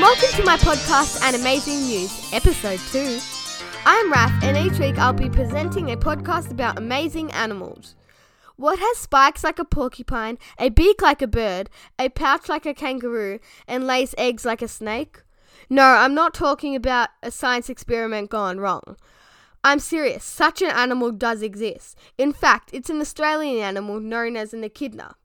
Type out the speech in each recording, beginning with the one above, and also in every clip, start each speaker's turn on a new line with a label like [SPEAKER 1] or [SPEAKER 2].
[SPEAKER 1] my podcast Animazing News, episode 2. I'm Raf, and each week I'll be presenting a podcast about amazing animals. What has spikes like a porcupine, a beak like a bird, a pouch like a kangaroo, and lays eggs like a snake? No, I'm not talking about a science experiment gone wrong. I'm serious, such an animal does exist. In fact, it's an Australian animal known as an echidna.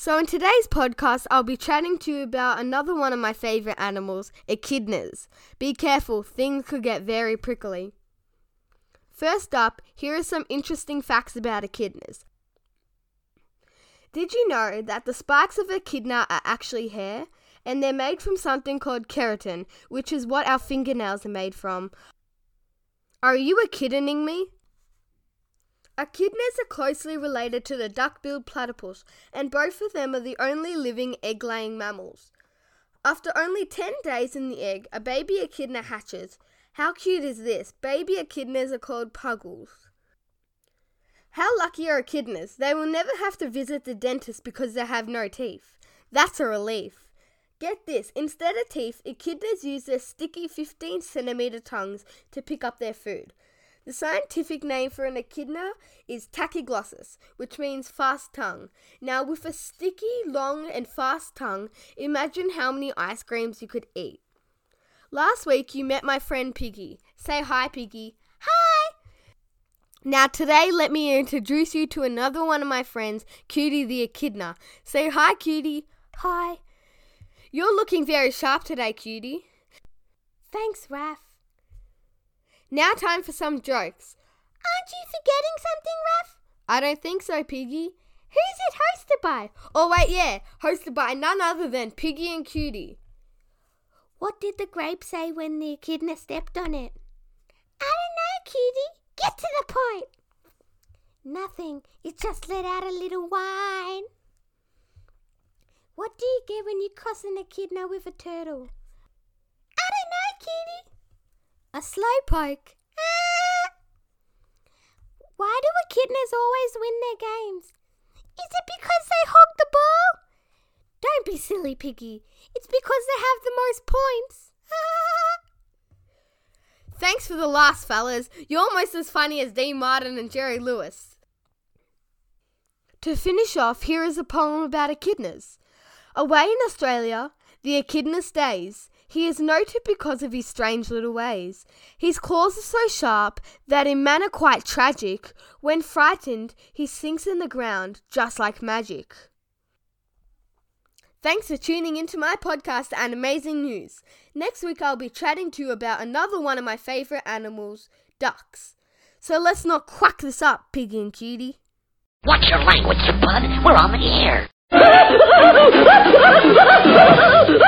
[SPEAKER 1] So, in today's podcast, I'll be chatting to you about another one of my favourite animals, echidnas. Be careful, things could get very prickly. First up, here are some interesting facts about echidnas. Did you know that the spikes of echidna are actually hair? And they're made from something called keratin, which is what our fingernails are made from. Are you echidnaing me? Echidnas are closely related to the duck-billed platypus, and both of them are the only living egg-laying mammals. After only 10 days in the egg, a baby echidna hatches. How cute is this? Baby echidnas are called puggles. How lucky are echidnas? They will never have to visit the dentist because they have no teeth. That's a relief. Get this, instead of teeth, echidnas use their sticky 15 centimeter tongues to pick up their food. The scientific name for an echidna is tachyglossus, which means fast tongue. Now, with a sticky, long, and fast tongue, imagine how many ice creams you could eat. Last week, you met my friend Piggy. Say hi, Piggy. Hi! Now, today, let me introduce you to another one of my friends, Cutie the echidna. Say hi, Cutie. Hi. You're looking very sharp today, Cutie. Thanks, Raf. Now, time for some jokes. Aren't you forgetting something, Raf? I don't think so, Piggy. Who's it hosted by? Oh, wait, yeah, hosted by none other than Piggy and Cutie. What did the grape say when the echidna stepped on it? I don't know, Cutie. Get to the point. Nothing. It just let out a little whine. What do you get when you cross an echidna with a turtle? I don't know, Cutie. A slowpoke. Why do echidnas always win their games? Is it because they hog the ball? Don't be silly, Piggy. It's because they have the most points. Thanks for the last, fellas. You're almost as funny as Dean Martin and Jerry Lewis. To finish off, here is a poem about echidnas. Away in Australia, the echidna stays. He is noted because of his strange little ways. His claws are so sharp that, in manner quite tragic, when frightened, he sinks in the ground just like magic. Thanks for tuning into my podcast Animazing News. Next week I'll be chatting to you about another one of my favourite animals, ducks. So let's not quack this up, Piggy and Cutie.
[SPEAKER 2] Watch your language, you bud. We're on the air.